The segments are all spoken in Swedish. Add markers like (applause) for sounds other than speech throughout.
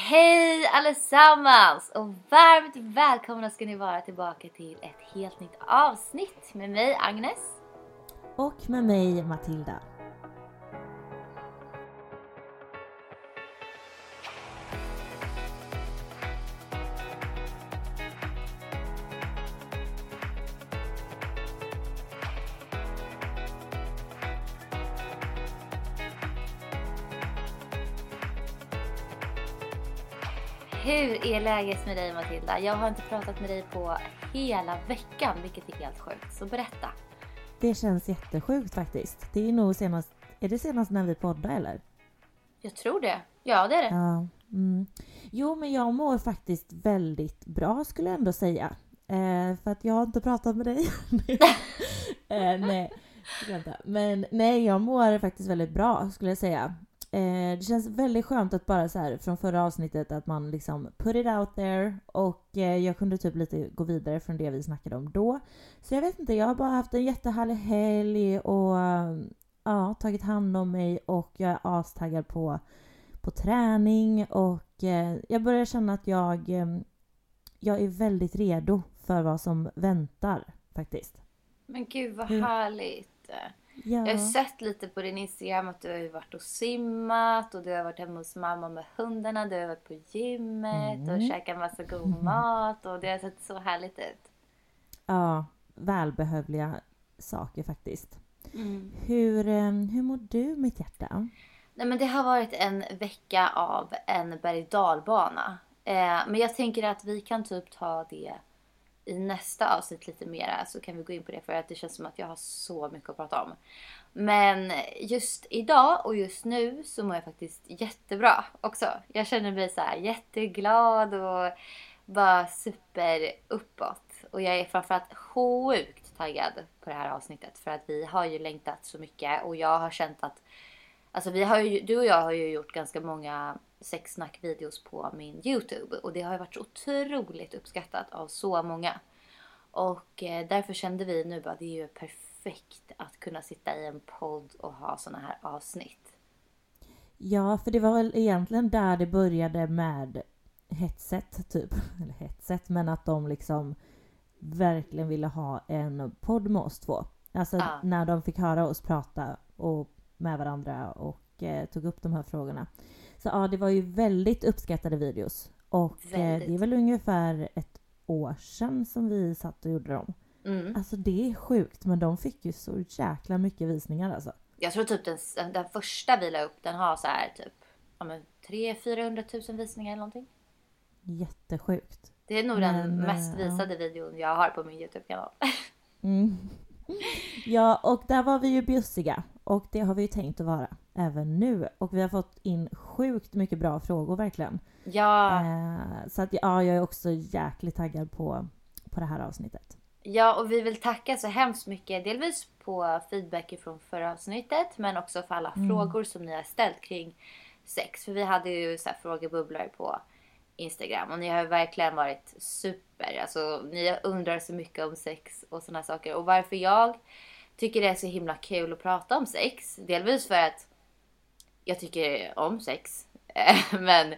Hej allesammans och varmt välkomna ska ni vara tillbaka till ett helt nytt avsnitt med mig Agnes. Och med mig Matilda. Hur är läget med dig Matilda? Jag har inte pratat med dig på hela veckan vilket är helt sjukt. Så berätta. Det känns jättesjukt faktiskt. Det är nog senast, är det senast när vi poddade eller? Jag tror det. Ja det är det. Ja. Mm. Jo men jag mår faktiskt väldigt bra skulle jag ändå säga. Eh, för att jag har inte pratat med dig. (laughs) eh, nej, vänta. Men nej jag mår faktiskt väldigt bra skulle jag säga. Eh, det känns väldigt skönt att bara så här från förra avsnittet att man liksom put it out there och eh, jag kunde typ lite gå vidare från det vi snackade om då. Så jag vet inte, jag har bara haft en jättehärlig helg och ja, tagit hand om mig och jag är astaggad på, på träning och eh, jag börjar känna att jag, eh, jag är väldigt redo för vad som väntar faktiskt. Men gud vad Hur- härligt. Ja. Jag har sett lite på din Instagram att du har ju varit och simmat och du har varit hemma hos mamma med hundarna. Du har varit på gymmet och Mm. käkat massa god (laughs) mat och det har sett så härligt ut. ja, välbehövliga saker faktiskt. Mm. Hur, eh, hur mår du mitt hjärta? Nej men det har varit en vecka av en berg och. Eh, men jag tänker att vi kan typ ta det i nästa avsnitt lite mera så kan vi gå in på det för att det känns som att jag har så mycket att prata om. Men just idag och just nu så mår jag faktiskt jättebra också. Jag känner mig så här jätteglad och bara super uppåt. Och jag är framförallt sjukt taggad på det här avsnittet för att vi har ju längtat så mycket och jag har känt att Alltså vi har ju, du och jag har ju gjort ganska många sexsnackvideos på min Youtube och det har ju varit så otroligt uppskattat av så många. Och eh, därför kände vi nu bara det är ju perfekt att kunna sitta i en podd och ha såna här avsnitt. Ja, för det var väl egentligen där det började med hetset typ. (laughs) Eller hetset, men att de liksom verkligen ville ha en podd med oss två. Alltså Ja. när de fick höra oss prata och med varandra och eh, tog upp de här frågorna. Så ja, det var ju väldigt uppskattade videos. Och eh, det är väl ungefär ett år sedan som vi satt och gjorde dem. Mm. Alltså det är sjukt, men de fick ju så jäkla mycket visningar alltså. Jag tror typ den, den första vi la upp den har så här typ ja, men 300 000 visningar eller någonting. Jättesjukt. Det är nog Men, den eh, mest ja. visade videon jag har på min Youtube-kanal. Mm. (laughs) Ja, och där var vi ju bjussiga. Och det har vi ju tänkt att vara även nu. Och vi har fått in sjukt mycket bra frågor verkligen. ja. Eh, så att ja, jag är också jäkligt taggad på, på det här avsnittet. Ja, och vi vill tacka så hemskt mycket. Delvis på feedback från förra avsnittet, men också för alla frågor som ni har ställt kring sex. För vi hade ju så här frågebubblor på Instagram och ni har verkligen varit super. Alltså, ni undrar så mycket om sex och sådana saker. Och varför jag tycker det är så himla kul att prata om sex. Delvis för att jag tycker om sex. (laughs) men,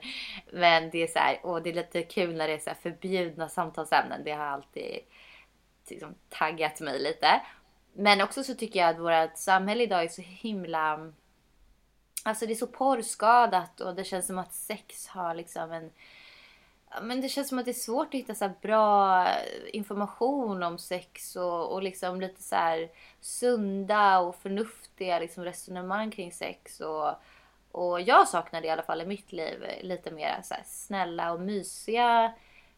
men det är så här, och det är lite kul när det är så här förbjudna samtalsämnen. Det har alltid liksom taggat mig lite. Men också så tycker jag att vårt samhälle idag är så himla... Alltså det är så porrskadat och det känns som att sex har liksom en... Men det känns som att det är svårt att hitta så här bra information om sex och, och liksom lite så här sunda och förnuftiga liksom resonemang kring sex. Och, och jag saknar det i alla fall i mitt liv. Lite mer så här snälla och mysiga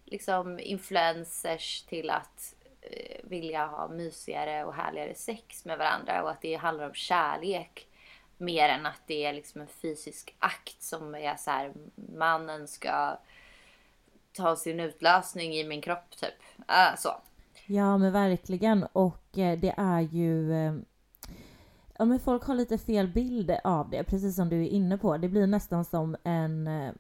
liksom influencers till att eh, vilja ha mysigare och härligare sex med varandra och att det handlar om kärlek mer än att det är liksom en fysisk akt som är så här mannen ska ta sin utlösning i min kropp typ. Äh, så. Ja men verkligen och eh, det är ju eh, Ja men folk har lite fel bild av det, precis som du är inne på. Det blir nästan som en, eh,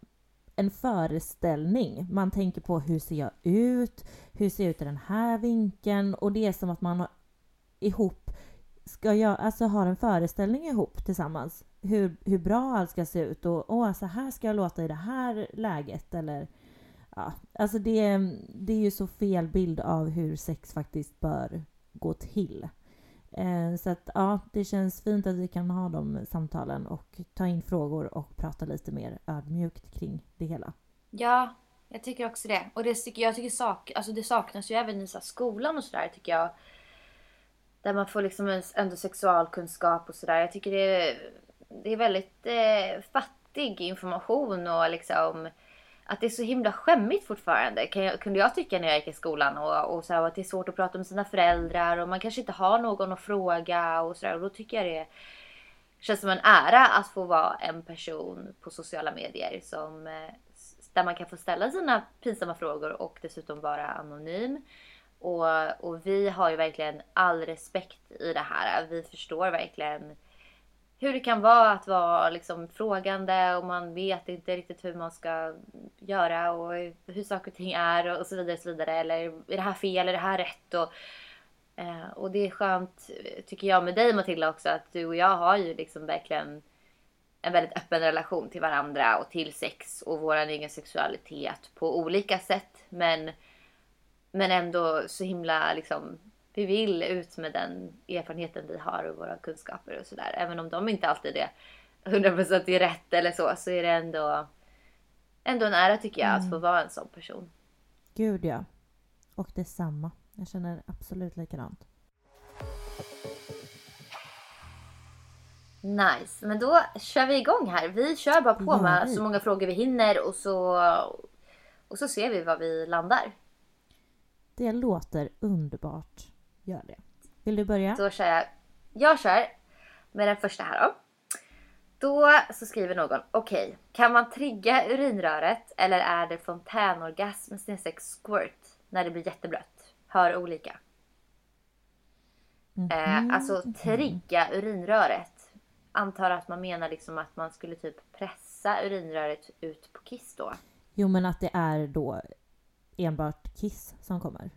en föreställning. Man tänker på hur ser jag ut? Hur ser jag ut i den här vinkeln? Och det är som att man har ihop ska jag, alltså har en föreställning ihop tillsammans. Hur, hur bra allt ska se ut och åh, så här ska jag låta i det här läget eller ja, alltså det, det är ju så fel bild av hur sex faktiskt bör gå till. Eh, så att ja, det känns fint att vi kan ha de samtalen och ta in frågor och prata lite mer ödmjukt kring det hela. Ja, jag tycker också det. Och det, jag tycker sak, alltså det saknas ju även i så skolan och sådär tycker jag. Där man får liksom ändå sexualkunskap och sådär. Jag tycker det är, det är väldigt eh, fattig information och liksom att det är så himla skämmigt fortfarande kan jag, kunde jag tycka när jag gick i skolan och, och så här, att det är svårt att prata med sina föräldrar och man kanske inte har någon att fråga och sådär och då tycker jag det känns som en ära att få vara en person på sociala medier som eh, där man kan få ställa sina pinsamma frågor och dessutom vara anonym. Och, och vi har ju verkligen all respekt i det här. Vi förstår verkligen hur det kan vara att vara liksom frågande och man vet inte riktigt hur man ska göra och hur saker och ting är och så vidare. Och så vidare. Eller är det här fel? Är det här rätt? Och, eh, och det är skönt tycker jag med dig Matilda också att du och jag har ju liksom verkligen en väldigt öppen relation till varandra och till sex och vår egen sexualitet på olika sätt. Men, men ändå så himla liksom vi vill ut med den erfarenheten vi har och våra kunskaper och sådär. Även om de inte alltid är 100% är rätt eller så, så är det ändå, ändå en ära tycker jag mm. att få vara en sån person. Gud ja. Och detsamma. Jag känner absolut likadant. Nice, men då kör vi igång här. Vi kör bara på ja, med så många frågor vi hinner och så, och så ser vi var vi landar. Det låter underbart. Gör det. Vill du börja? Då kör jag. Jag kör med den första här då. Då så skriver någon, okej, okay, kan man trigga urinröret eller är det fontänorgasm snedstreck squirt när det blir jätteblött? Hör olika. Mm -hmm. eh, alltså trigga urinröret. Antar att man menar liksom att man skulle typ pressa urinröret ut på kiss då. Jo men att det är då enbart kiss som kommer.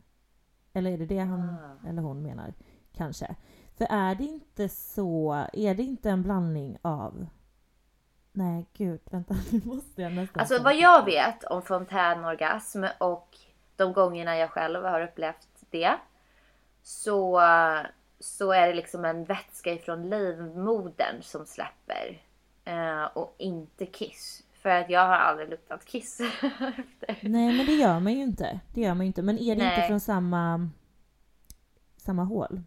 Eller är det det han ah. eller hon menar? Kanske. För är det inte så, är det inte en blandning av Nej gud, vänta (laughs) nu måste jag nästan... Alltså vad jag vet om fontänorgasm och de gångerna jag själv har upplevt det. Så, så är det liksom en vätska ifrån livmodern som släpper. Eh, och inte kiss. För att jag har aldrig luktat kiss. (laughs) Nej men det gör man ju inte. Det gör man inte. Men är det Nej. inte från samma, samma hål?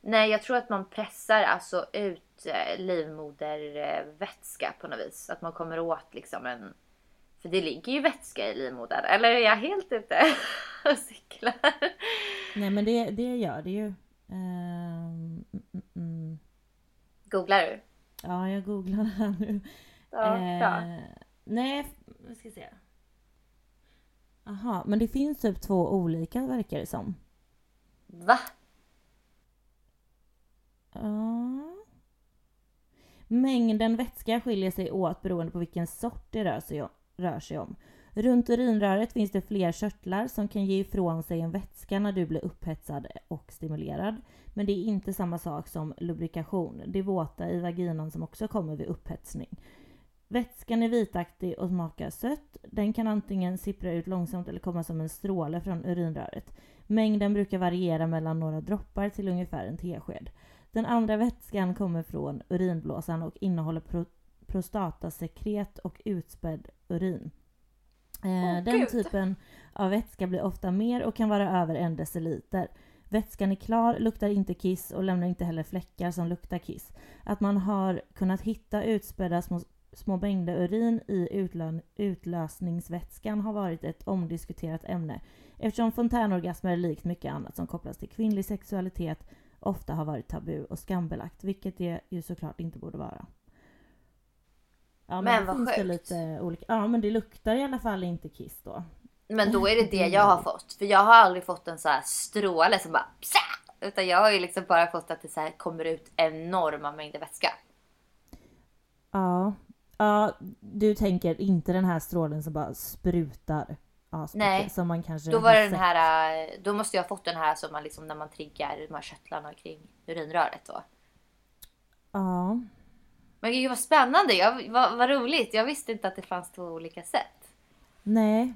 Nej jag tror att man pressar alltså ut eh, livmodervätska på något vis. Att man kommer åt liksom en... För det ligger ju vätska i livmodern. Eller är jag helt ute (laughs) och cyklar? Nej men det, det gör det ju. Um, mm, mm. Googlar du? Ja jag googlar här nu. Ja, eh, nej, vi ska se. Aha, men det finns typ två olika verkar det som. Va? Ja. Mängden vätska skiljer sig åt beroende på vilken sort det rör sig om. Rör sig om. Runt urinröret finns det fler körtlar som kan ge ifrån sig en vätska när du blir upphetsad och stimulerad. Men det är inte samma sak som lubrikation. Det våta i vaginan som också kommer vid upphetsning. Vätskan är vitaktig och smakar sött. Den kan antingen sippra ut långsamt eller komma som en stråle från urinröret. Mängden brukar variera mellan några droppar till ungefär en tesked. Den andra vätskan kommer från urinblåsan och innehåller pro prostatasekret och utspädd urin. oh, den Gud. typen av vätska blir ofta mer och kan vara över en deciliter. Vätskan är klar, luktar inte kiss och lämnar inte heller fläckar som luktar kiss. Att man har kunnat hitta utspädda små små mängder urin i utlö- utlösningsvätskan har varit ett omdiskuterat ämne eftersom fontänorgasmer likt mycket annat som kopplas till kvinnlig sexualitet ofta har varit tabu och skambelagt, vilket det ju såklart inte borde vara. Ja, Men det vad sjukt. lite olika. Ja, men det luktar i alla fall inte kiss då. Men då är det det jag har fått. För jag har aldrig fått en så här stråle som bara psa! Utan jag har ju liksom bara fått att det så här kommer ut enorma mängder vätska. Ja. Ja, du tänker inte den här strålen som bara sprutar asmycket, Nej. som man kanske Då var det den här, eh, då måste jag ha fått den här som man liksom när man triggar de här körtlarna kring urinröret då. Ja. Men gud vad spännande, jag, vad, vad roligt. Jag visste inte att det fanns två olika sätt. Nej,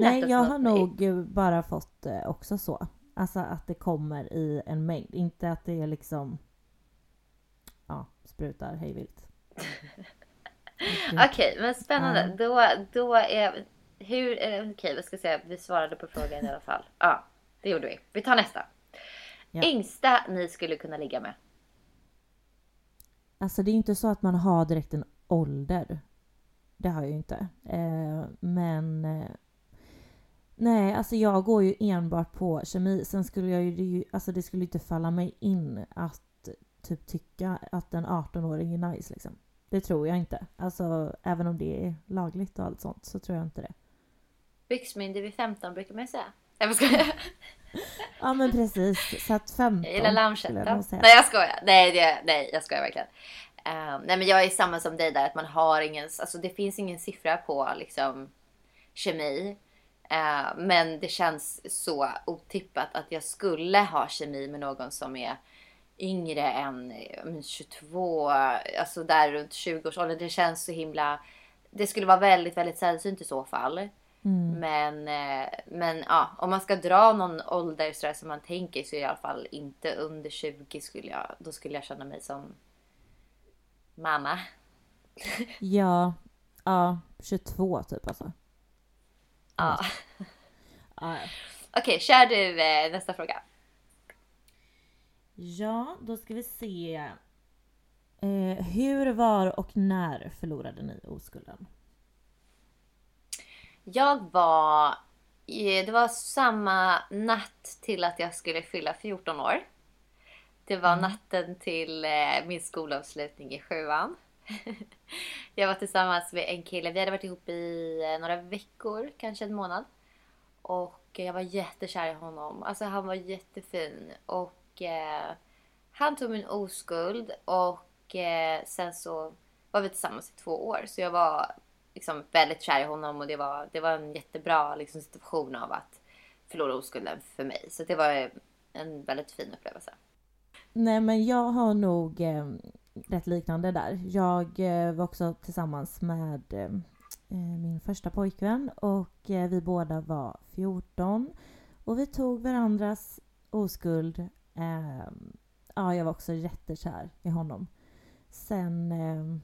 Nej, jag har nog eh, bara fått eh, också så. Alltså att det kommer i en mängd. Inte att det är liksom... Ja, sprutar hejvilt. (laughs) Okej, men spännande. Då, då är... Hur... eh, Okej, vi ska se. Vi svarade på frågan i alla fall. Ja, det gjorde vi. Vi tar nästa. Ja. Yngsta ni skulle kunna ligga med? Alltså det är inte så att man har direkt en ålder. Det har jag ju inte. Eh, men... Eh, nej, alltså jag går ju enbart på kemi. Sen skulle jag ju... Alltså det skulle inte falla mig in att typ tycka att en 18-åring är nice liksom. Det tror jag inte. Alltså även om det är lagligt och allt sånt så tror jag inte det. Byxmyndig vid 15 brukar man ju säga. Jag (laughs) skojar. Ja men precis. Så att 15 Jag gillar säga. Nej jag skojar. Nej, det, nej jag skojar verkligen. Ehm, nej men jag är samma som dig där att man har ingen, alltså det finns ingen siffra på liksom kemi. Ehm, men det känns så otippat att jag skulle ha kemi med någon som är yngre än eh, men 22, alltså där runt 20-årsåldern. Det känns så himla, det skulle vara väldigt, väldigt sällsynt i så fall. Mm. Men, eh, men ja, om man ska dra någon ålder sådär som man tänker så är i alla fall inte under 20 skulle jag, då skulle jag känna mig som mamma. (laughs) Ja, ja, 22 typ alltså. Ja. Ja, Okej, kör du eh, nästa fråga. Ja då ska vi se. Eh, hur, var och när förlorade ni oskulden? Jag var, det var samma natt till att jag skulle fylla 14 år. Det var natten till eh, min skolavslutning i sjuan. (laughs) jag var tillsammans med en kille, vi hade varit ihop i eh, några veckor, kanske en månad. Och jag var jättekär i honom. Alltså han var jättefin. Och eh, han tog min oskuld och eh, sen så var vi tillsammans i två år. Så jag var liksom väldigt kär i honom och det var, det var en jättebra liksom, situation av att förlora oskulden för mig. Så det var en väldigt fin upplevelse. Nej men jag har nog eh, rätt liknande där. Jag eh, var också tillsammans med eh, eh, min första pojkvän och eh, vi båda var 14. Och vi tog varandras oskuld. Eh, ja, jag var också jättekär i honom. Sen... Eh,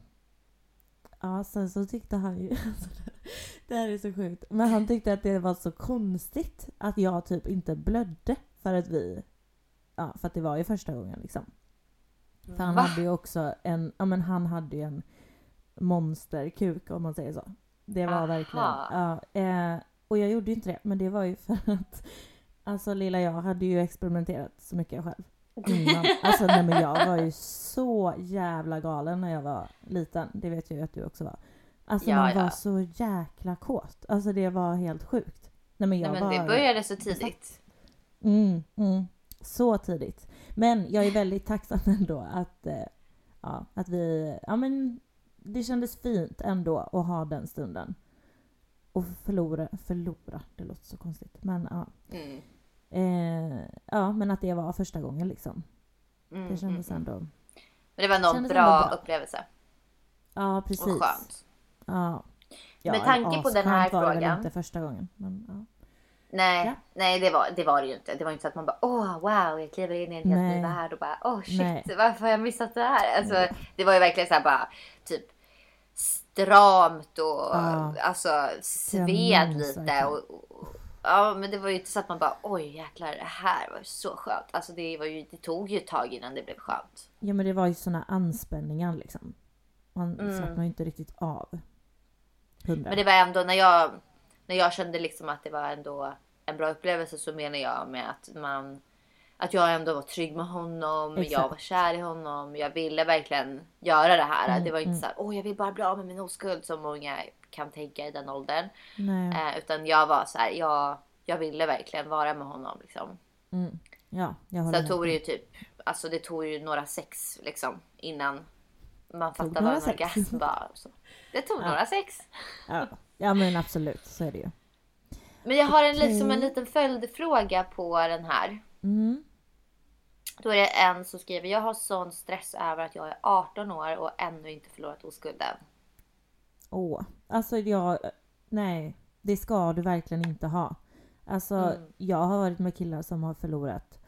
ja, sen så tyckte han ju... (laughs) Alltså, det här är så sjukt. Men han tyckte att det var så konstigt att jag typ inte blödde för att vi... Ja, för att det var ju första gången liksom. För han Va? hade ju också en... Ja, men han hade ju en monsterkuk om man säger så. Det var Aha. verkligen... Ja, eh, och jag gjorde ju inte det, men det var ju för att... Alltså lilla jag hade ju experimenterat så mycket själv. Innan. Alltså nej men jag var ju så jävla galen när jag var liten. Det vet jag ju att du också var. Alltså Ja, man ja. var så jäkla kåt. Alltså det var helt sjukt. Nej men jag Nej, men var... det började så tidigt. Mm, mm. Så tidigt. Men jag är väldigt tacksam (laughs) ändå att, eh, ja, att vi... Ja, men det kändes fint ändå att ha den stunden. Och förlora, förlora, det låter så konstigt. Men ja. Mm. Eh, ja, men att det var första gången liksom. Mm, Det kändes mm, mm. ändå... Men det var Kändes bra, bra. upplevelse. Ja, precis. Och skönt. Ja. ja Med tanke på den här var det väl frågan. inte första gången. Men, ja. Nej, Ja. nej det, var, det var det ju inte. Det var inte så att man bara åh wow, jag kliver in i en helt ny värld och bara åh shit, Nej. varför har jag missat det här? Alltså, det var ju verkligen så här bara typ stramt och Ja. alltså sved lite. Och, och, ja, men det var ju inte så att man bara oj jäklar, det här var ju så skönt. Alltså det, var ju, det tog ju ett tag innan det blev skönt. ja, men det var ju såna anspänningar liksom. Man Mm. slappnar ju inte riktigt av. Hundra. Men det var ändå när jag, när jag kände liksom att det var ändå en bra upplevelse så menar jag med att man att jag ändå var trygg med honom. Jag Exakt. var kär i honom. Jag ville verkligen göra det här. Mm, det var inte så här, åh jag vill bara bli av med min oskuld som många kan tänka i den åldern. Nej. Eh, utan jag var så här, jag, jag ville verkligen vara med honom liksom. Mm. Ja, jag håller Sen helt tog det ju typ, alltså det tog ju några sex liksom innan man fattade vad en sex. orgasm var. Så. Det tog några sex. Ja. ja men absolut, så är det ju. Men jag har en, liksom en liten följdfråga på den här. Mm. Då är det en som skriver, jag har sån stress över att jag är 18 år och ännu inte förlorat oskulden. Åh, alltså jag... Nej, det ska du verkligen inte ha. Alltså, Mm. jag har varit med killar som har förlorat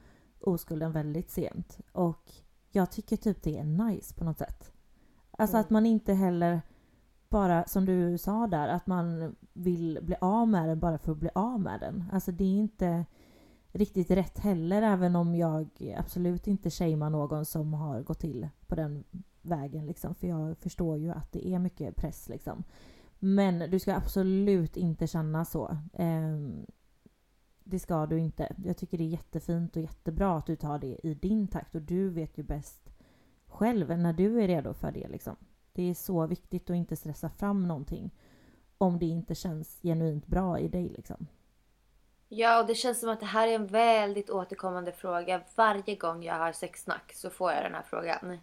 oskulden väldigt sent. Och jag tycker typ det är nice på något sätt. Alltså Mm. att man inte heller bara, som du sa där, att man vill bli av med den bara för att bli av med den. Alltså det är inte riktigt rätt heller, även om jag absolut inte shamear någon som har gått till på den vägen. Liksom, för jag förstår ju att det är mycket press. Liksom. Men du ska absolut inte känna så. Eh, det ska du inte. Jag tycker det är jättefint och jättebra att du tar det i din takt och du vet ju bäst själv när du är redo för det. Liksom. Det är så viktigt att inte stressa fram någonting om det inte känns genuint bra i dig. Liksom. Ja, och det känns som att det här är en väldigt återkommande fråga. Varje gång jag har sexsnack så får jag den här frågan.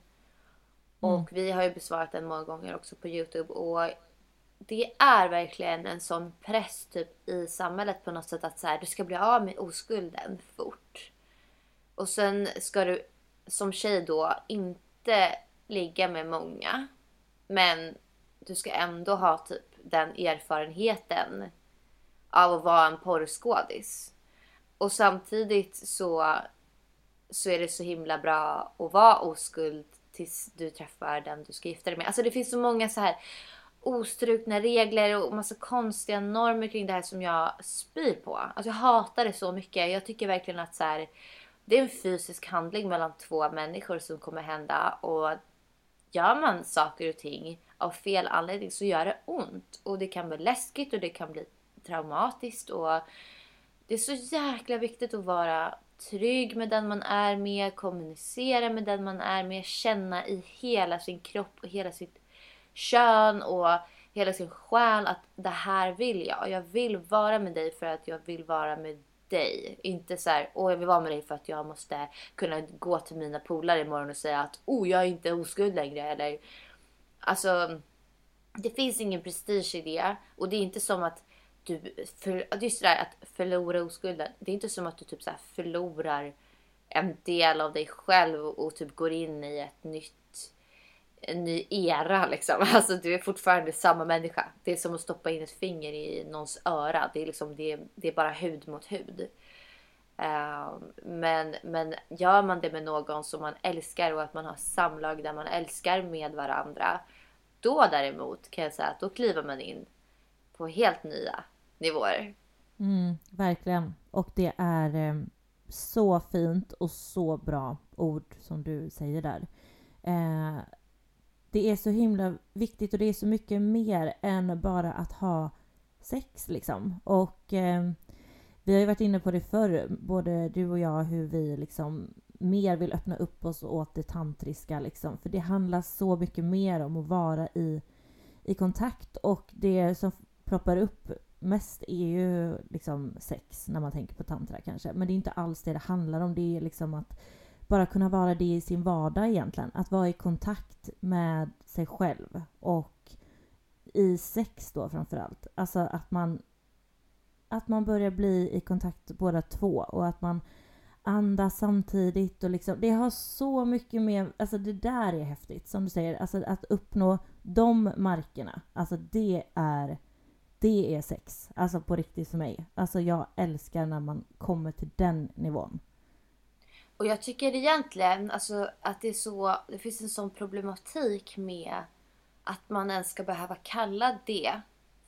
Och vi har ju besvarat den många gånger också på Youtube. Och det är verkligen en sån press typ i samhället på något sätt att så här, du ska bli av med oskulden fort. Och sen ska du som tjej då inte ligga med många. Men du ska ändå ha typ den erfarenheten av att vara en porrskådis. Och samtidigt så, så är det så himla bra att vara oskuld tills du träffar den du ska gifta dig med. Alltså det finns så många så här ostrukna regler och massa konstiga normer kring det här som jag spyr på. Alltså jag hatar det så mycket. Jag tycker verkligen att så här, det är en fysisk handling mellan två människor som kommer hända och gör man saker och ting av fel anledning så gör det ont. Och det kan bli läskigt och det kan bli traumatiskt. Och det är så jäkla viktigt att vara trygg med den man är med, kommunicera med den man är med, känna i hela sin kropp och hela sitt kön och hela sin själ att det här vill jag. Jag vill vara med dig för att jag vill vara med dig. Inte så här, åh jag vill vara med dig för att jag måste kunna gå till mina polare imorgon och säga att oh jag är inte oskuld längre. Eller, alltså, det finns ingen prestige i det. Och det är inte som att du, för, just det där att förlora oskulden. Det är inte som att du typ så här förlorar en del av dig själv och, typ går in i ett nytt en ny era liksom. (laughs) Alltså du är fortfarande samma människa. Det är som att stoppa in ett finger i någons öra. Det är liksom det, det är bara hud mot hud. Eh, men, men gör man det med någon som man älskar och att man har samlag där man älskar med varandra. Då däremot kan jag säga att då kliver man in på helt nya nivåer. Mm, verkligen. Och det är eh, så fint och så bra ord som du säger där. Eh, det är så himla viktigt och det är så mycket mer än bara att ha sex liksom. Och eh, vi har ju varit inne på det förr, både du och jag, hur vi liksom mer vill öppna upp oss åt det tantriska liksom. För det handlar så mycket mer om att vara i, i kontakt och det som ploppar upp mest är ju liksom sex när man tänker på tantra kanske. Men det är inte alls det det handlar om. Det är liksom att bara kunna vara det i sin vardag egentligen. Att vara i kontakt med sig själv och i sex då framförallt. Alltså att man att man börjar bli i kontakt båda två och att man andas samtidigt och liksom det har så mycket mer, alltså det där är häftigt som du säger, alltså att uppnå de markerna, alltså det är det är sex, alltså på riktigt för mig. Alltså jag älskar när man kommer till den nivån. Och jag tycker egentligen alltså, att det är så, det finns en sån problematik med att man ens ska behöva kalla det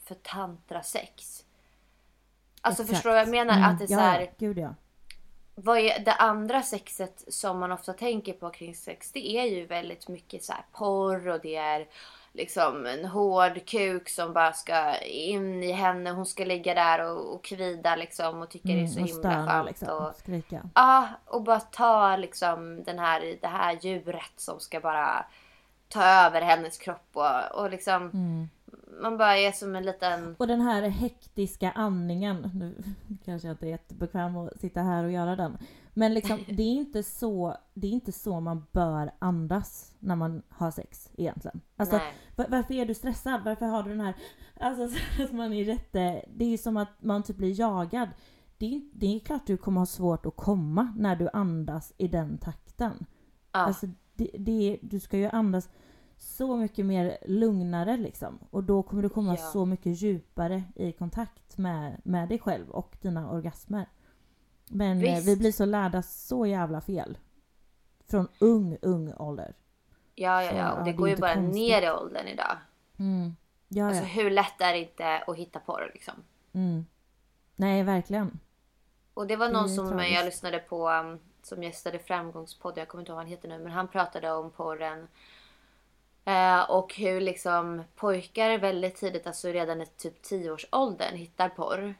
för tantrasex. Alltså Exakt. förstår du vad jag menar? Mm, att det är ja, så här, gud ja. vad är det andra sexet som man ofta tänker på kring sex? Det är ju väldigt mycket så här porr och det är liksom en hård kuk som bara ska in i henne. Hon ska ligga där och, och kvida liksom och tycker Mm, det är så och himla skönt. liksom. Och, Skrika. ja, och bara ta liksom den här, det här djuret som ska bara ta över hennes kropp och, och liksom Mm. man bara är som en liten Och den här hektiska andningen, nu kanske jag inte är jättebekväm att sitta här och göra den. Men liksom, (laughs) det är inte så, det är inte så man bör andas när man har sex egentligen. Alltså, Nej. var, varför är du stressad? Varför har du den här, alltså (laughs) så att man är jätte, det är som att man typ blir jagad. Det är, det är klart du kommer ha svårt att komma när du andas i den takten. Ja. Alltså, det, det, du ska ju andas så mycket mer lugnare liksom. Och då kommer du komma Ja. så mycket djupare i kontakt med, med dig själv och dina orgasmer. Men eh, Visst. vi blir så lärda så jävla fel. Från ung, ung ålder. Ja, ja, ja. ja, Och det det är går ju bara konstigt. ner i åldern idag. Mm. Ja, Alltså ja. hur lätt är det inte att hitta porr liksom? Mm. Nej, verkligen. Och det var Det någon är som tragiskt. jag lyssnade på um, som gästade Framgångspodden, jag kommer inte ihåg vad han heter nu, men han pratade om porren. Eh, och hur liksom pojkar väldigt tidigt, alltså redan i typ 10-årsåldern hittar porr.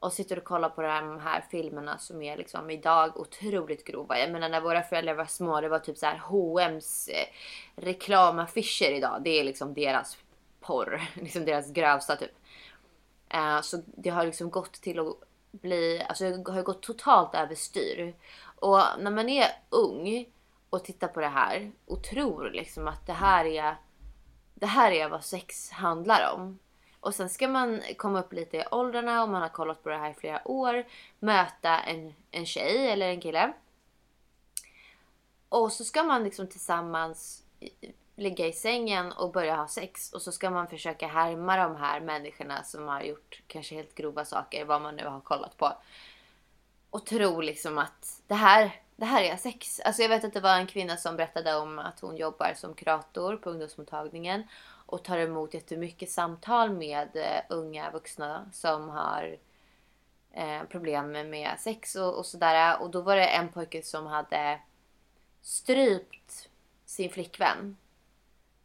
Och sitter och kollar på de här filmerna som är liksom idag otroligt grova. Jag menar när våra föräldrar var små, det var typ så här H&M's eh, reklamaffischer idag. Det är liksom deras porr, (laughs) liksom deras grövsta typ. Eh, så det har liksom gått till att bli, alltså det har gått totalt överstyr. Och när man är ung och tittar på det här och tror liksom att det här är, det här är vad sex handlar om. Och sen ska man komma upp lite i åldrarna om man har kollat på det här i flera år. Möta en, en tjej eller en kille. Och så ska man liksom tillsammans ligga i sängen och börja ha sex. Och så ska man försöka härma de här människorna som har gjort kanske helt grova saker, vad man nu har kollat på. Och tro liksom att det här, det här är sex. Alltså jag vet att det var en kvinna som berättade om att hon jobbar som kurator på ungdomsmottagningen. Och tar emot jättemycket samtal med eh, unga vuxna som har eh, problem med sex och, och sådär. Och då var det en pojke som hade strypt sin flickvän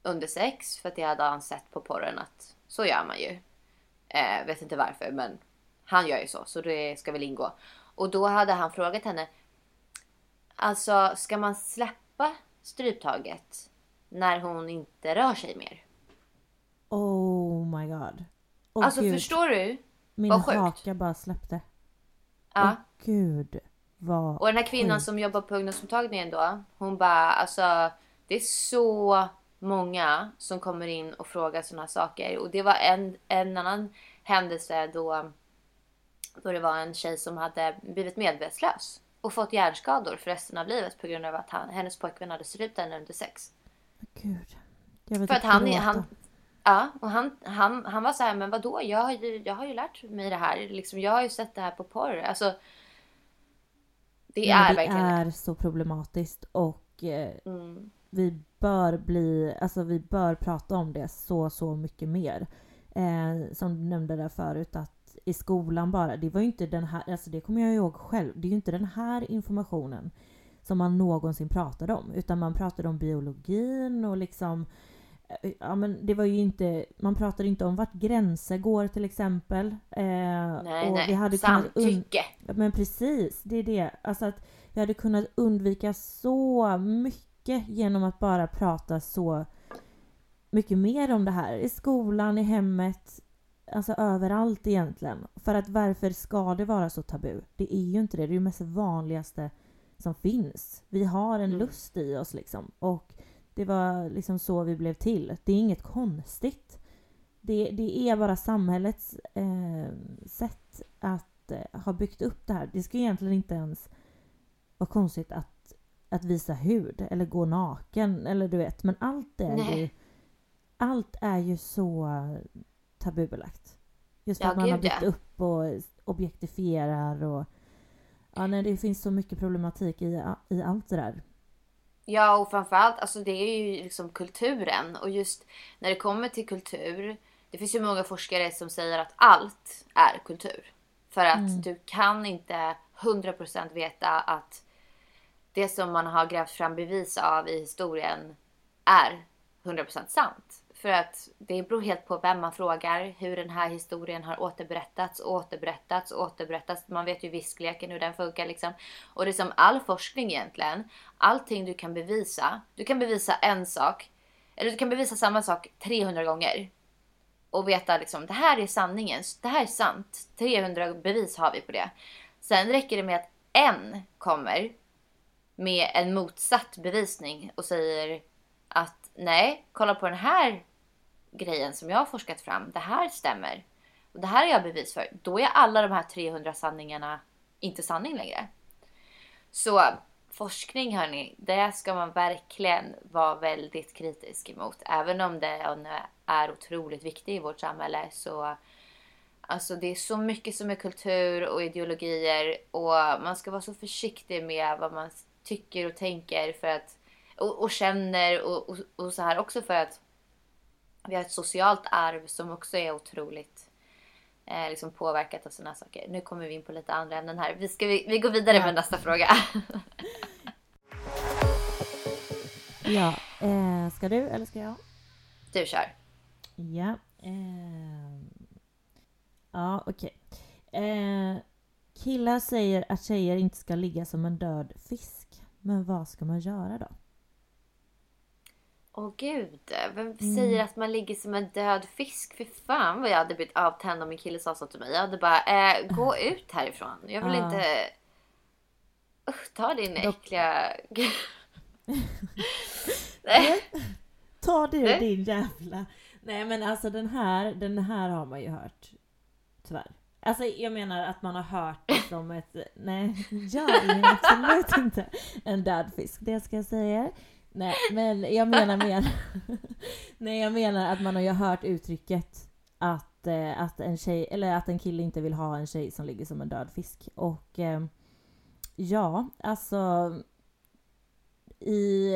under sex för att det hade han sett på porren att så gör man ju. Eh, vet inte varför men han gör ju så så det ska väl ingå. Och då hade han frågat henne. Alltså ska man släppa stryptaget när hon inte rör sig mer? Oh my god. Åh, alltså gud. förstår du? Min vad sjukt. haka bara släppte. Ja. Åh gud. Vad Och den här kvinnan sjukt. som jobbar på ungdomsmottagningen då. Hon bara alltså det är så många som kommer in och frågar sådana här saker. Och det var en, en annan händelse då, då det var en tjej som hade blivit medvetslös. Och fått hjärnskador för resten av livet på grund av att han, hennes pojkvän hade strypt henne under sex. Gud. För att inte han, han, ja, och han, han, han var så här, men vadå? Jag har ju, jag har ju lärt mig det här. Liksom, jag har ju sett det här på porr. Alltså, det Ja, är det verkligen är så problematiskt och eh, Mm. vi bör bli, alltså vi bör prata om det så, så mycket mer. Eh, som du nämnde där förut att i skolan bara, det var ju inte den här, alltså det kommer jag ihåg själv, det är ju inte den här informationen som man någonsin pratade om. Utan man pratade om biologin och liksom Ja men det var ju inte, man pratade inte om vart gränser går till exempel. Eh, Nej, och nej. vi hade kunnat Samtycke. Ja, men precis, det är det. Alltså att vi hade kunnat undvika så mycket genom att bara prata så mycket mer om det här. I skolan, i hemmet, alltså överallt egentligen. För att varför ska det vara så tabu? Det är ju inte det. Det är ju mest vanligaste som finns. Vi har en Mm. lust i oss liksom. Och det var liksom så vi blev till. Det är inget konstigt. Det, det är bara samhällets eh, sätt att eh, ha byggt upp det här. Det ska egentligen inte ens vara konstigt att, att visa hud eller gå naken eller du vet. Men allt är Nej. ju allt är ju så tabubelagt. Just för Ja, att man har byggt ja. upp och objektifierar och ja, nej, det finns så mycket problematik i, i allt det där. Ja, och framförallt, alltså det är ju liksom kulturen. Och just när det kommer till kultur. Det finns ju många forskare som säger att allt är kultur. För att du kan inte 100% veta att det som man har grävt fram bevis av i historien är 100% sant för att det beror helt på vem man frågar. Hur den här historien har återberättats, återberättats, återberättats. Man vet ju viskleken hur den funkar liksom. Och det är som all forskning egentligen. Allting du kan bevisa. Du kan bevisa en sak. Eller du kan bevisa samma sak 300 gånger. Och veta liksom, det här är sanningen. Det här är sant. 300 bevis har vi på det. Sen räcker det med att en kommer med en motsatt bevisning och säger att nej, kolla på den här grejen som jag har forskat fram. Det här stämmer. Och det här är jag bevis för. Då är alla de här 300 sanningarna inte sanning längre. Så forskning hörni, det ska man verkligen vara väldigt kritisk emot. Även om det är otroligt viktigt i vårt samhälle så Alltså det är så mycket som är kultur och ideologier och man ska vara så försiktig med vad man tycker och tänker för att och, och känner och, och, och, så här också för att vi har ett socialt arv som också är otroligt eh, liksom påverkat av sådana saker. Nu kommer vi in på lite andra ämnen här. Vi, ska, vi, vi går vidare ja. med nästa fråga. (laughs) ja, eh, ska du eller ska jag? Du kör. Ja. Eh, ja, okej. Okay. Eh, killar säger att tjejer inte ska ligga som en död fisk. Men vad ska man göra då? Åh gud, vem mm. säger att man ligger som en död fisk? För fan vad jag hade blivit avtänd om min kille sa så till mig. Jag hade bara, äh, gå ut härifrån. Jag vill ja. inte... Usch, ta din Dock... äckliga... (laughs) Ta du din jävla... Nej men alltså den här, den här har man ju hört. Tyvärr. Alltså jag menar att man har hört det som ett... Nej, jag är absolut inte en död fisk. Det ska jag säga. Nej, men jag menar mer... (laughs) Nej, jag menar att man har ju hört uttrycket att, eh, att en tjej, eller att en kille inte vill ha en tjej som ligger som en död fisk. Och eh, ja, alltså i,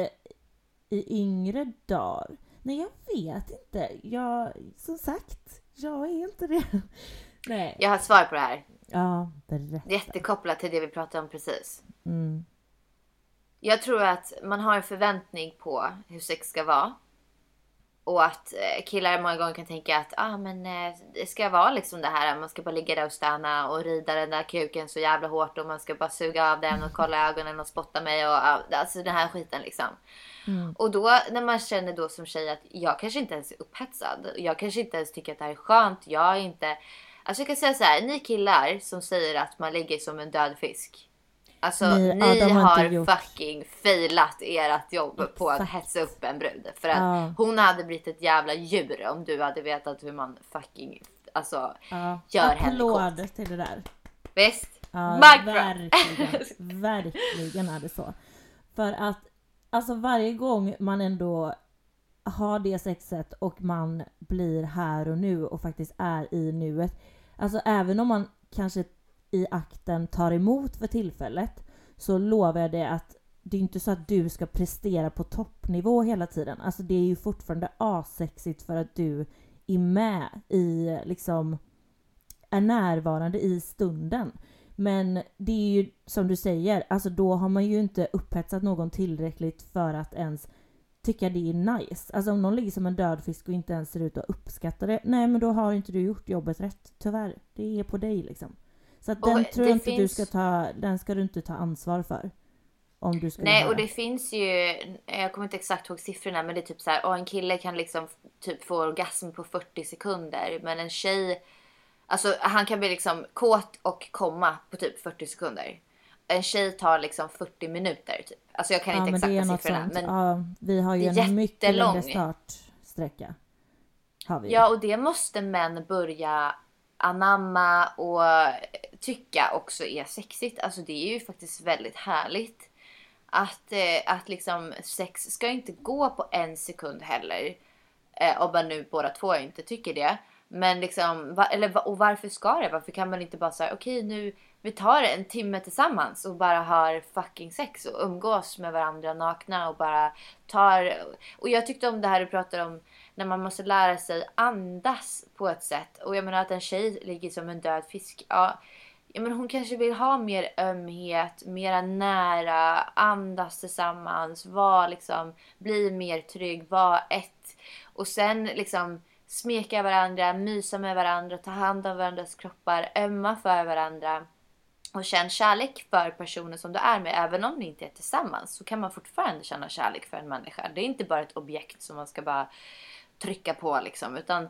i yngre dagar. Nej, jag vet inte. Jag, som sagt, jag är inte det. (laughs) Nej. Jag har svar på det här. Ja, berätta. Jättekopplat till det vi pratade om precis. Mm. Jag tror att man har en förväntning på hur sex ska vara. Och att eh, killar många gånger kan tänka att ah, men, eh, det ska vara liksom det här. Man ska bara ligga där och stanna och rida den där kuken så jävla hårt och man ska bara suga av den och kolla ögonen och spotta mig och alltså den här skiten liksom. Mm. Och då när man känner då som tjej att jag kanske inte ens är upphetsad. Jag kanske inte ens tycker att det här är skönt. Jag är inte... Alltså jag kan säga så här, ni killar som säger att man ligger som en död fisk. Alltså ni, ni ja, har, gjort... fucking failat ert jobb Exakt. på att hetsa upp en brud. För att ja. hon hade blivit ett jävla djur om du hade vetat hur man fucking alltså, ja. gör henne kåt. till det där. Visst? Ja, verkligen, (laughs) verkligen är det så. För att alltså varje gång man ändå har det sexet och man blir här och nu och faktiskt är i nuet. Alltså även om man kanske i akten tar emot för tillfället så lovar jag dig att det är inte så att du ska prestera på toppnivå hela tiden. Alltså det är ju fortfarande asexigt för att du är med i liksom är närvarande i stunden. Men det är ju som du säger, alltså då har man ju inte upphetsat någon tillräckligt för att ens tycka det är nice. Alltså om någon ligger som en död fisk och inte ens ser ut att uppskatta det, nej men då har inte du gjort jobbet rätt. Tyvärr. Det är på dig liksom. Så att den tror jag inte finns... du ska ta, den ska du inte ta ansvar för. Om du Nej höra. och det finns ju, jag kommer inte exakt ihåg siffrorna men det är typ så här, oh, en kille kan liksom typ få orgasm på 40 sekunder men en tjej, alltså han kan bli liksom kåt och komma på typ 40 sekunder. En tjej tar liksom 40 minuter typ. Alltså jag kan ja, inte exakta siffrorna. Sånt. Men ja, vi har ju en mycket längre startsträcka. Ja och det måste män börja anamma och tycka också är sexigt. Alltså det är ju faktiskt väldigt härligt. Att, eh, att liksom sex ska inte gå på en sekund heller. Eh, om man nu båda två inte tycker det. Men liksom, va, eller, och varför ska det? Varför kan man inte bara säga okej okay, nu vi tar en timme tillsammans och bara har fucking sex och umgås med varandra nakna och bara tar... Och jag tyckte om det här du pratade om när man måste lära sig andas på ett sätt. Och jag menar att en tjej ligger som en död fisk. Ja, jag menar, hon kanske vill ha mer ömhet, mera nära, andas tillsammans, var liksom, bli mer trygg, var ett. Och sen liksom smeka varandra, mysa med varandra, ta hand om varandras kroppar, ömma för varandra och känn kärlek för personen som du är med. Även om ni inte är tillsammans så kan man fortfarande känna kärlek för en människa. Det är inte bara ett objekt som man ska bara trycka på liksom. Utan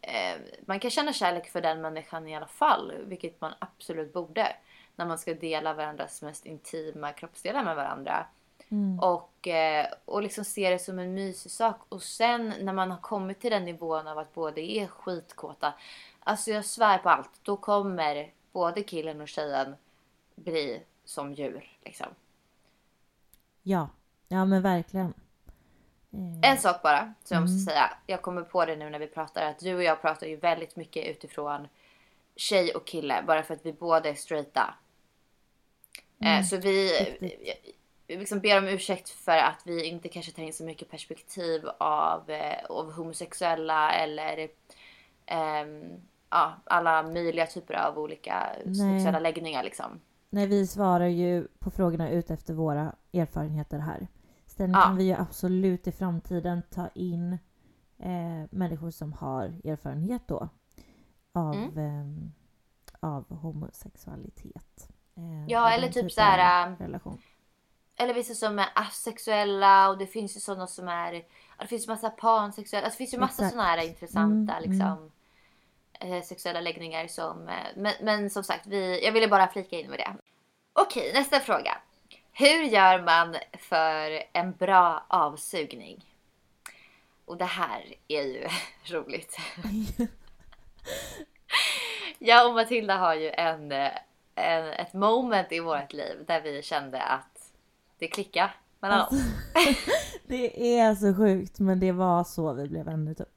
eh, man kan känna kärlek för den människan i alla fall. Vilket man absolut borde. När man ska dela varandras mest intima kroppsdelar med varandra. Mm. Och, eh, och liksom se det som en mysig sak. Och sen när man har kommit till den nivån av att båda är skitkåta. Alltså jag svär på allt. Då kommer både killen och tjejen bli som djur. Liksom. Ja, ja men verkligen. Eh, En sak bara som jag måste säga. Jag kommer på det nu när vi pratar. Att du och jag pratar ju väldigt mycket utifrån tjej och kille. Bara för att vi båda är straighta. Eh, så vi riktigt. vi liksom ber om ursäkt för att vi inte kanske tar in så mycket perspektiv av, eh, av homosexuella eller ehm, ja, alla möjliga typer av olika Nej. sexuella läggningar liksom. Nej, vi svarar ju på frågorna ut efter våra erfarenheter här. Sen Ja. kan vi ju absolut i framtiden ta in eh, människor som har erfarenhet då av, Mm. ehm, av homosexualitet. Eh, Ja, eller typ så här, av relation. Eller vissa som är asexuella och det finns ju sådana som är... Det finns massa pansexuella. Alltså det finns ju massa sådana här intressanta Mm, liksom, eh, sexuella läggningar som... eh, Men, men som sagt, vi, jag ville bara flika in med det. Okej, nästa fråga. Hur gör man för en bra avsugning? Och det här är ju (laughs) roligt. Jag och Matilda har ju en, eh, en, ett moment i vårt liv där vi kände att det klickade mellan Alltså, oss. (laughs) Det är så sjukt men det var så vi blev vänner typ.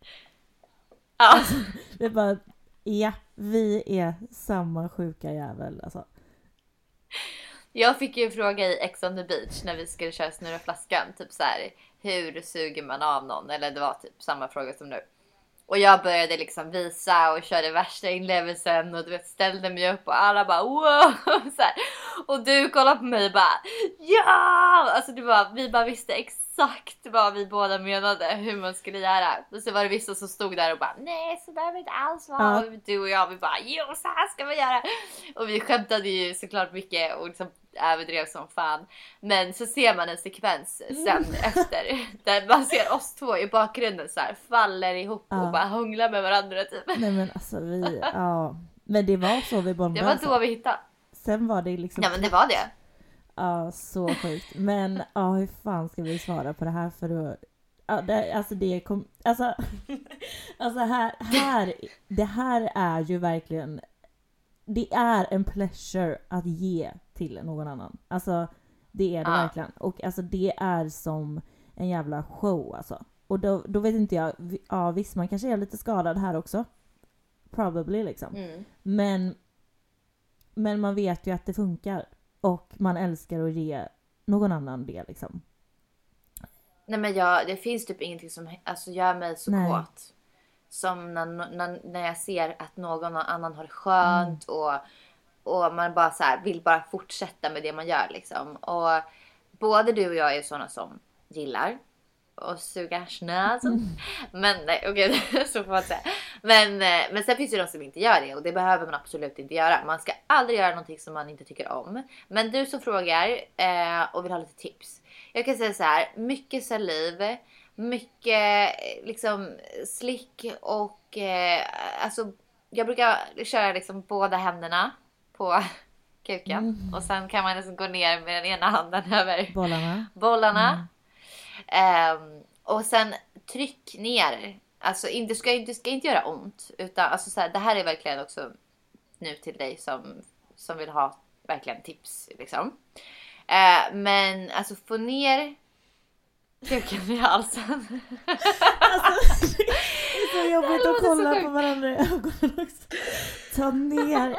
Ja. Det är bara, ja, vi är samma sjuka jävel alltså. Jag fick ju en fråga i Ex on the beach när vi skulle köra snurra flaskan. Typ så här, hur suger man av någon? Eller det var typ samma fråga som nu. Och jag började liksom visa och körde värsta inlevelsen och du vet ställde mig upp och alla bara wow! (laughs) Så här. Och du kollade på mig och bara ja! Alltså du bara, vi bara visste exakt vad vi båda menade hur man skulle göra. Och så var det vissa som stod där och bara nej så där vill inte alls vara. Ja. Och du och jag vi bara jo så här ska man göra. Och vi skämtade ju såklart mycket och liksom överdrev som fan. Men så ser man en sekvens sen (laughs) efter där man ser oss två i bakgrunden så här faller ihop Ja. och bara hånglar med varandra typ. Nej men alltså vi, ja. Men det var så vi Det bondade. var alltså. då vi hittade. Sen var det liksom, Ja men det var det. Ja så sjukt. Men ja hur fan ska vi svara på det här för att Ja, det, alltså det kom, alltså, (laughs) alltså här, här, det här är ju verkligen, det är en pleasure att ge till någon annan. Alltså det är det Ja. verkligen. Och alltså det är som en jävla show alltså. Och då, då vet inte jag, ja visst man kanske är lite skadad här också. Probably liksom. Mm. Men, men man vet ju att det funkar. Och man älskar att ge någon annan det liksom. Nej men jag, det finns typ ingenting som alltså, gör mig så Nej. kåt. Som när, när, när jag ser att någon annan har det skönt Mm. och, och man bara så här, vill bara fortsätta med det man gör liksom. Och både du och jag är sådana som gillar att suga schnäs. Mm. Men nej okej, (laughs) så får man säga. Men, eh, men sen finns det de som inte gör det och det behöver man absolut inte göra. Man ska aldrig göra någonting som man inte tycker om. Men du som frågar eh, och vill ha lite tips. Jag kan säga så här, mycket saliv, mycket eh, liksom slick och eh, alltså jag brukar köra liksom båda händerna på (laughs) kuken och sen kan man liksom gå ner med den ena handen över Bollarna. bollarna. Ehm, och sen tryck ner. Alltså inte, ska, inte- det ska inte göra ont. Utan alltså så här, det här är verkligen också nu till dig som, som vill ha verkligen tips. Liksom. Eh, men alltså få ner kuken i halsen. Alltså, (laughs) det är så jobbigt att låter så kolla på varandra i ögonen också. Ta ner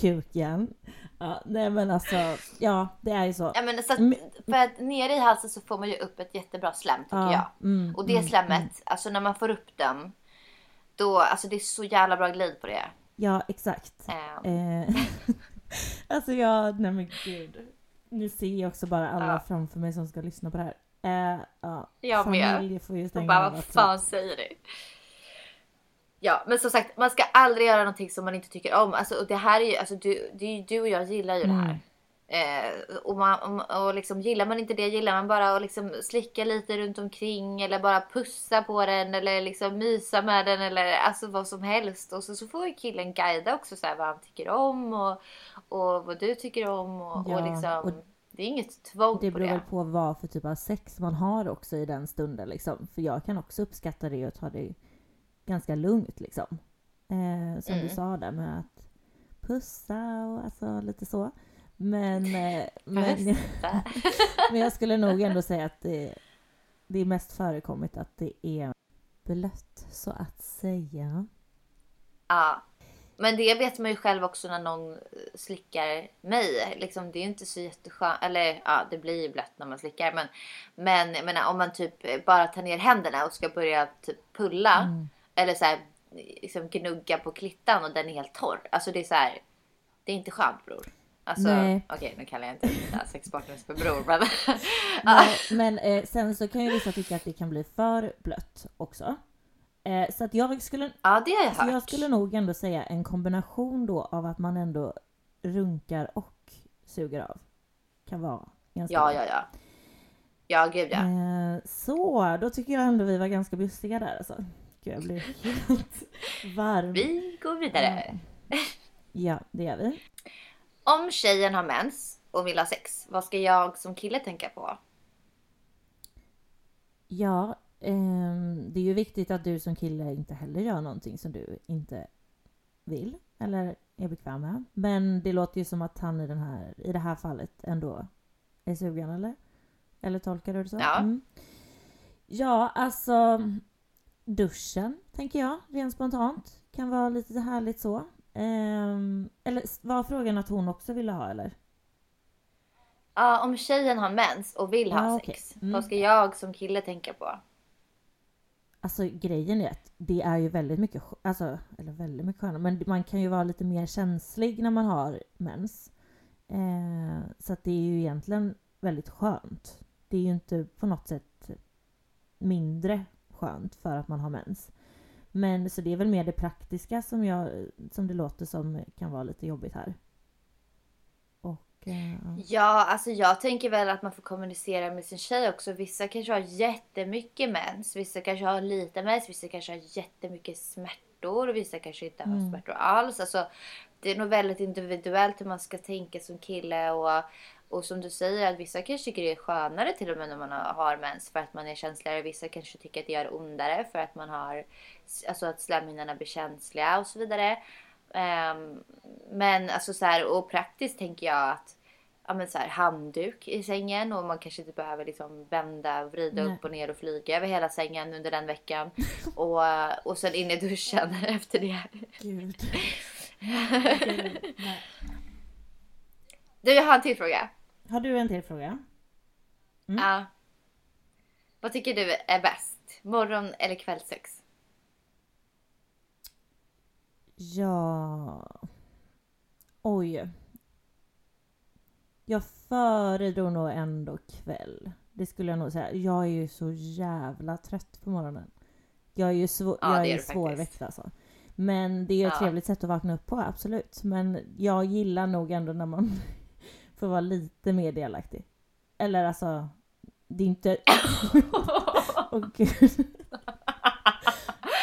kuken. Ja, nej men alltså, ja det är ju så. ja, men så att, Men- för att nere i halsen så får man ju upp ett jättebra slem tycker Ja, jag. mm, Och det mm, slemmet, alltså när man får upp den. Då, alltså det är så jävla bra glid på det. Ja exakt. Ehm, Eh, (laughs) alltså jag, nej men gud. Nu ser jag också bara alla Ja. framför mig som ska lyssna på det här. Eh, ja, Jag med. familj får ju Och stänga bara av vad fan säger du? Ja, men som sagt, man ska aldrig göra någonting som man inte tycker om. Alltså, och det här är ju, alltså, du, du, du och jag gillar ju det här. Mm. Eh, och man, och, och liksom, gillar man inte det, gillar man bara att liksom slicka lite runt omkring eller bara pussa på den eller liksom mysa med den eller alltså vad som helst. Och så, så får ju killen guida också så här, vad han tycker om och, och vad du tycker om och, och Ja, liksom. och det är inget tvång Det på beror det. väl på vad för typ av sex man har också i den stunden liksom. För jag kan också uppskatta det och ta det ganska lugnt liksom. Eh, som du Mm. sa där med att pussa och alltså lite så. Men, eh, (laughs) men, (laughs) men jag skulle nog ändå säga att det, det är mest förekommit att det är blött så att säga. Ja. Men det vet man ju själv också när någon eh, slickar mig. Liksom, det är ju inte så jätteskönt. Eller ja, det blir ju blött när man slickar. Men, men jag menar, om man typ bara tar ner händerna och ska börja typ pulla. Mm. Eller så här, liksom gnugga på klittan och den är helt torr. Alltså det är så här. Det är inte skönt bror. Alltså, okej nu kallar jag inte mina sexpartners för bror. Men, (laughs) Nej, men eh, sen så kan ju vissa tycka att det kan bli för blött också. Eh, så att jag skulle, ja det har jag så hört. jag skulle nog ändå säga en kombination då av att man ändå runkar och suger av. Kan vara ganska Ja, bra. ja, ja. Ja, gud ja. Eh, så, då tycker jag ändå vi var ganska bjussiga där alltså. Gud, jag blir (laughs) helt varm. Vi går vidare. Ja, det gör vi. Om tjejen har mens och vill ha sex, vad ska jag som kille tänka på? Ja, ehm, det är ju viktigt att du som kille inte heller gör någonting som du inte vill eller är bekväm med. Men det låter ju som att han i, den här, i det här fallet ändå är sugen, eller? Eller tolkar du det så? Ja. Mm. Ja, alltså duschen, tänker jag, rent spontant. Kan vara lite härligt så. Ehm, eller var frågan att hon också ville ha, eller? Ja, om tjejen har mens och vill ha Ja, sex, Mm. vad ska jag som kille tänka på? Alltså grejen är att det är ju väldigt mycket, alltså, eller väldigt mycket skönare, men man kan ju vara lite mer känslig när man har mens. Eh, så att det är ju egentligen väldigt skönt. Det är ju inte på något sätt mindre skönt för att man har mens. Men så det är väl mer det praktiska som, jag, som det låter som kan vara lite jobbigt här. Eh, ja. Ja, alltså jag tänker väl att man får kommunicera med sin tjej också. Vissa kanske har jättemycket mens, vissa kanske har lite mens, vissa kanske har jättemycket smärtor och vissa kanske inte har Mm. smärtor alls. Alltså, det är nog väldigt individuellt hur man ska tänka som kille och, och som du säger att vissa kanske tycker det är skönare till och med när man har- mens för att man är känsligare. Vissa kanske tycker att det gör ondare för att man har alltså att slemhinnorna blir känsliga och så vidare. Ehm, men alltså så här och praktiskt tänker jag att ja, men så här, handduk i sängen och man kanske inte behöver liksom vända, vrida Nej. upp och ner och flyga över hela sängen under den veckan. (laughs) Och, och sen in i duschen (laughs) efter det. Gud. (laughs) Gud. Nej. Du, jag har en till fråga. Har du en till fråga? Mm. Ja. Vad tycker du är bäst? Morgon eller kvällsex? Ja... Oj. Jag föredrar nog ändå kväll. Det skulle jag nog säga. Jag är ju så jävla trött på morgonen. Jag är ju svår, Ja, jag är svårväckt alltså. Men det är ju ett Ja. trevligt sätt att vakna upp på, absolut. Men jag gillar nog ändå när man får vara lite mer delaktig. Eller alltså, det är inte... (laughs) Åh gud.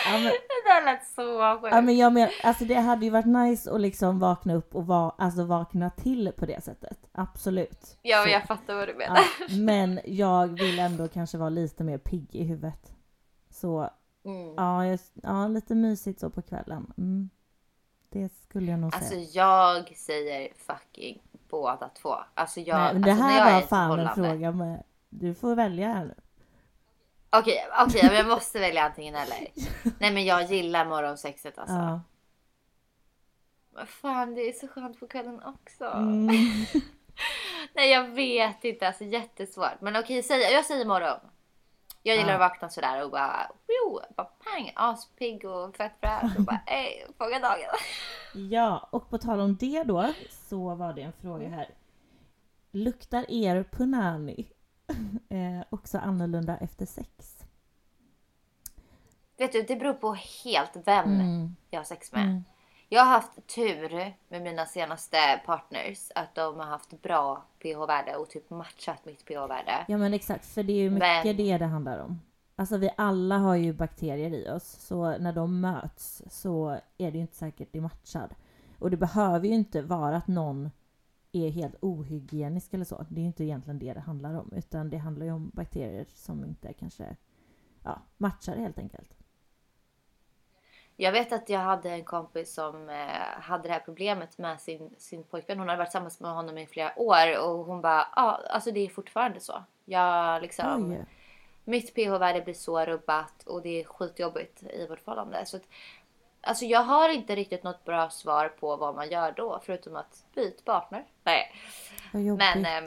ja, men, Det där lät så sjukt. Ja men jag men, alltså det hade ju varit nice att liksom vakna upp och va, alltså vakna till på det sättet. Absolut. Ja, Så. jag fattar vad du menar. Ja, men jag vill ändå kanske vara lite mer pigg i huvudet. Så Mm. ja, jag, ja lite mysigt så på kvällen. Mm. Det skulle jag nog Alltså säga. jag säger fucking båda två. Alltså jag, Nej, men det alltså, här var fan en fråga med... Du får välja här nu. Okej, okej, men jag måste välja antingen eller. (laughs) Nej men jag gillar morgonsexet alltså. Ja. Men fan det är så skönt på kvällen också. Mm. (laughs) Nej jag vet inte, alltså jättesvårt. Men okej, säg, jag säger morgon. Jag gillar att vakna sådär och bara, woo, bara pang, aspigg och fett fräsch och bara (laughs) ey, fånga dagen. Ja, och på tal om det då så var det en fråga här. Luktar er punani (laughs) eh, också annorlunda efter sex? vet du, det beror på helt vem Mm. jag har sex med. Jag har haft tur med mina senaste partners att de har haft bra pH-värde och typ matchat mitt pH-värde. Ja men exakt, för det är ju mycket Men- det det handlar om. Alltså vi alla har ju bakterier i oss, så när de möts så är det ju inte säkert det matchar. Och det behöver ju inte vara att någon är helt ohygienisk eller så. Det är ju inte egentligen det det handlar om, utan det handlar ju om bakterier som inte kanske ja, matchar helt enkelt. Jag vet att jag hade en kompis som eh, hade det här problemet med sin, sin pojkvän. Hon hade varit tillsammans med honom i flera år och hon bara, ja alltså det är fortfarande så. Jag liksom, Oj. mitt pH-värde blir så rubbat och det är skitjobbigt i vårt förhållande. Så att, alltså jag har inte riktigt något bra svar på vad man gör då förutom att byta partner. Nej. Men, ehm,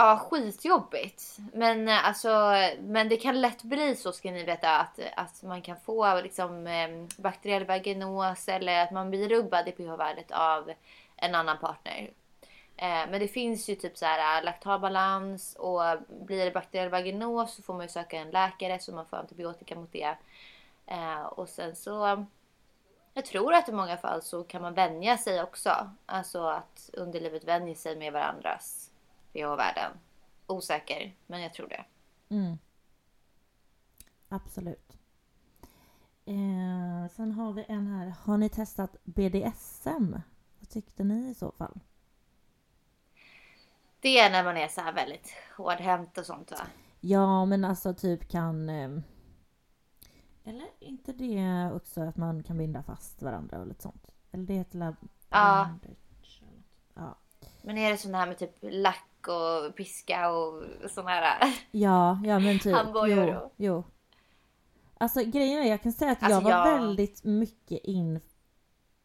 Ja, skitjobbigt. Men eh, alltså, men det kan lätt bli så ska ni veta att, att man kan få liksom ehm, bakteriell vaginos eller att man blir rubbad i pH-värdet av en annan partner. Eh, men det finns ju typ så här eh, laktalbalans och blir det bakteriell vaginos så får man ju söka en läkare så man får antibiotika mot det. Eh, och sen så jag tror att i många fall så kan man vänja sig också. Alltså att underlivet vänjer sig med varandras pH-värden. Osäker, men jag tror det. Mm. Absolut. Eh, sen har vi en här. Har ni testat BDSM? Vad tyckte ni i så fall? Det är när man är så här väldigt hårdhänt och sånt va? Ja, men alltså typ kan... Eh, eller inte det också att man kan binda fast varandra och lite sånt? Eller det heter lab... Ja. Ja. Men är det sån här med typ lack och piska och sån här? Ja, ja men typ. Handbojor jo, jo. Alltså grejen är, jag kan säga att Alltså, jag var jag- väldigt mycket in...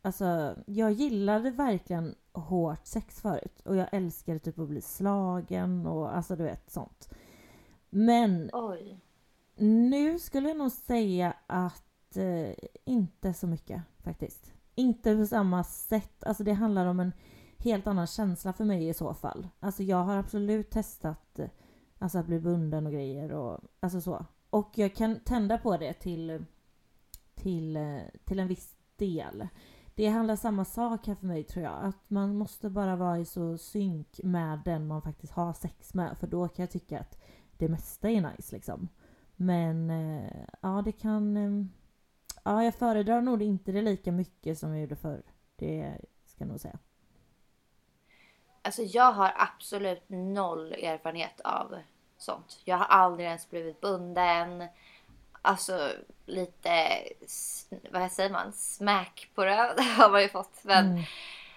Alltså, jag gillade verkligen hårt sex förut. Och jag älskade typ att bli slagen och alltså du vet sånt. Men Oj. nu skulle jag nog säga att eh, inte så mycket faktiskt. Inte på samma sätt. Alltså det handlar om en helt annan känsla för mig i så fall. Alltså jag har absolut testat eh, alltså att bli bunden och grejer och alltså så. Och jag kan tända på det till, till, eh, till en viss del. Det handlar samma sak här för mig tror jag. Att man måste bara vara i så synk med den man faktiskt har sex med. För då kan jag tycka att det mesta är nice liksom. Men eh, ja, det kan... Ja, jag föredrar nog inte det lika mycket som jag gjorde förr. Det ska jag nog säga. Alltså jag har absolut noll erfarenhet av sånt. Jag har aldrig ens blivit bunden. Alltså lite, vad säger man, smack på det (laughs) har man ju fått. Men, Mm.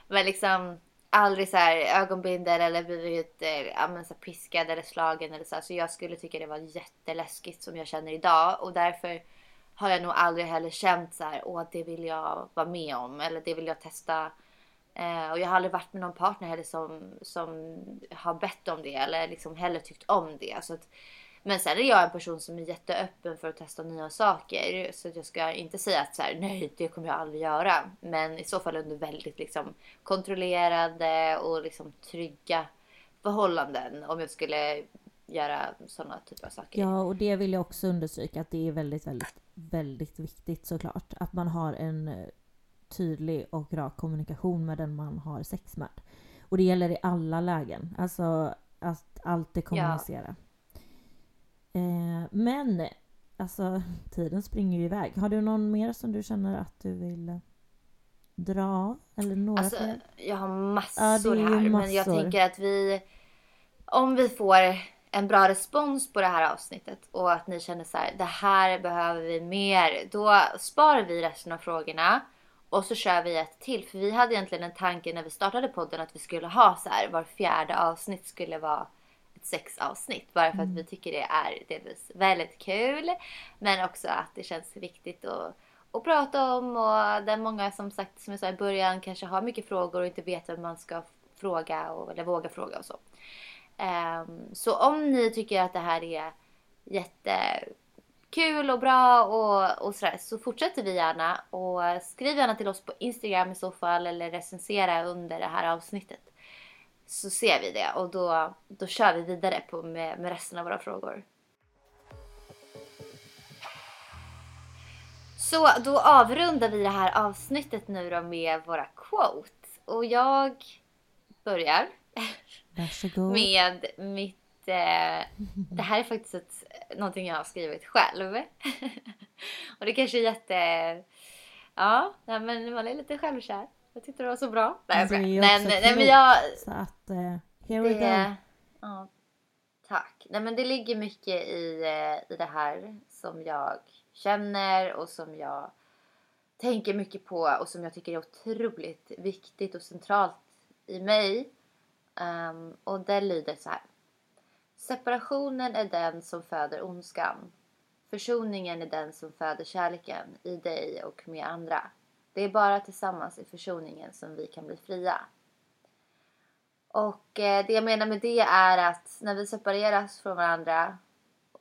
men liksom aldrig så här ögonbindel eller blivit eh, ja, men så piskad eller slagen eller så. här. Så jag skulle tycka det var jätteläskigt som jag känner idag. Och därför har jag nog aldrig heller känt så här, åh det vill jag vara med om eller det vill jag testa. Eh, och jag har aldrig varit med någon partner heller som, som har bett om det eller liksom heller tyckt om det. Så att, men sen är jag en person som är jätteöppen för att testa nya saker. Så jag ska inte säga att så här, nej det kommer jag aldrig göra. Men i så fall under väldigt liksom, kontrollerade och liksom, trygga förhållanden. Om jag skulle göra sådana typer av saker. Ja, och det vill jag också understryka att det är väldigt, väldigt, väldigt viktigt såklart. Att man har en tydlig och rak kommunikation med den man har sex med. Och det gäller i alla lägen. Alltså att alltid kommunicera. Eh, men alltså tiden springer ju iväg. Har du någon mer som du känner att du vill dra av? Eller några Alltså, fler? jag har Ja, massor ju här. Men jag massor. tänker att vi... Om vi får en bra respons på det här avsnittet och att ni känner så här, det här behöver vi mer. Då sparar vi resten av frågorna och så kör vi ett till. För vi hade egentligen en tanke när vi startade podden att vi skulle ha så här, var fjärde avsnitt skulle vara ett sexavsnitt. Bara för att vi tycker det är delvis väldigt kul. Men också att det känns viktigt att, att prata om. Och där många som sagt, som jag sa i början, kanske har mycket frågor och inte vet vem man ska fråga och, eller våga fråga och så. Ehm, så om ni tycker att det här är jättekul och bra och, och sådär så fortsätter vi gärna. Och skriv gärna till oss på Instagram i så fall eller recensera under det här avsnittet. Så ser vi det och då, då kör vi vidare på med, med resten av våra frågor. Så då avrundar vi det här avsnittet nu då med våra quotes. Och jag börjar. Varsågod. Med mitt... Eh, det här är faktiskt ett, någonting jag har skrivit själv. (laughs) och det kanske är jätte... Ja, nej, men man är lite självkär. Jag tyckte det var så bra. Nej, skojar. också nej, nej, men jag... Så att, eh, here we go. Ja, tack. Nej men det ligger mycket i, eh, i det här som jag känner och som jag tänker mycket på och som jag tycker är otroligt viktigt och centralt i mig. Ehm, och det lyder så här. Separationen är den som föder ondskan. Försoningen är den som föder kärleken i dig och med andra. Det är bara tillsammans i försoningen som vi kan bli fria. Och eh, det jag menar med det är att när vi separeras från varandra,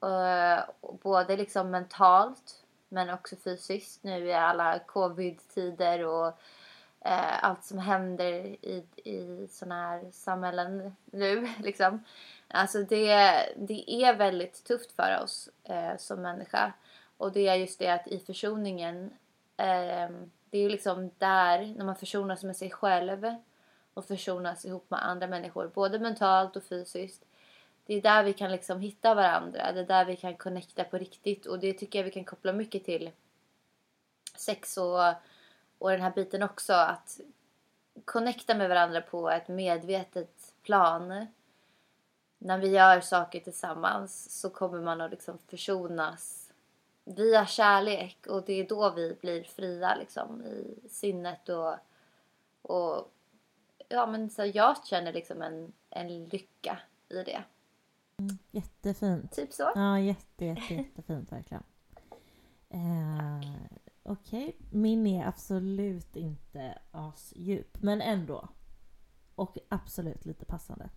eh, både liksom mentalt men också fysiskt nu i alla covid-tider och eh, allt som händer i, i sådana här samhällen nu (laughs) liksom. Alltså det, det är väldigt tufft för oss eh, som människa. Och det är just det att i försoningen, eh, det är ju liksom där, när man försonas med sig själv och försonas ihop med andra människor, både mentalt och fysiskt. Det är där vi kan liksom hitta varandra, det är där vi kan connecta på riktigt och det tycker jag vi kan koppla mycket till sex och, och den här biten också, att connecta med varandra på ett medvetet plan. När vi gör saker tillsammans så kommer man att liksom försonas via kärlek och det är då vi blir fria liksom i sinnet och, och ja men så jag känner liksom en, en lycka i det. Jättefint. Typ så. Ja, jätte, jätte, jättefint verkligen. Eh, Okej, min är absolut inte asdjup, men ändå. Och absolut lite passande.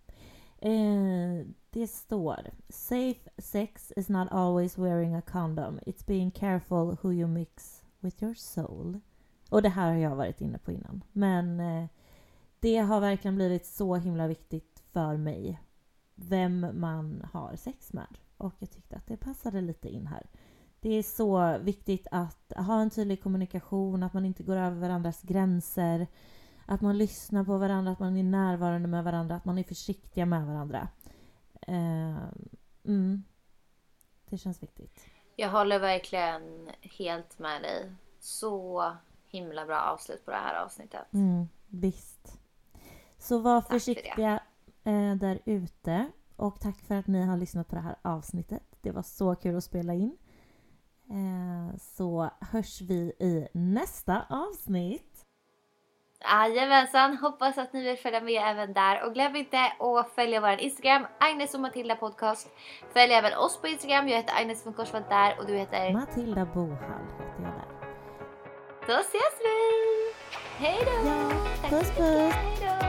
Eh, det står Safe sex is not always wearing a condom. It's being careful who you mix with your soul. Och det här har jag varit inne på innan. Men eh, det har verkligen blivit så himla viktigt för mig. Vem man har sex med. Och jag tyckte att det passade lite in här. Det är så viktigt att ha en tydlig kommunikation, att man inte går över varandras gränser. Att man lyssnar på varandra, att man är närvarande med varandra, att man är försiktiga med varandra. Eh, mm. Det känns viktigt. Jag håller verkligen helt med dig. Så himla bra avslut på det här avsnittet. Mm, visst. Så var för det. försiktiga eh, där ute. Och tack för att ni har lyssnat på det här avsnittet. Det var så kul att spela in. Eh, så hörs vi i nästa avsnitt. Jajamensan, hoppas att ni vill följa med även där. Och glöm inte att följa vår Instagram, Agnes och Matilda podcast. Följ även oss på Instagram, jag heter Agnes von Korsvall där och du heter... Matilda Bohall heter jag där. Då ses vi! Hej då! Ja, puss, puss. hej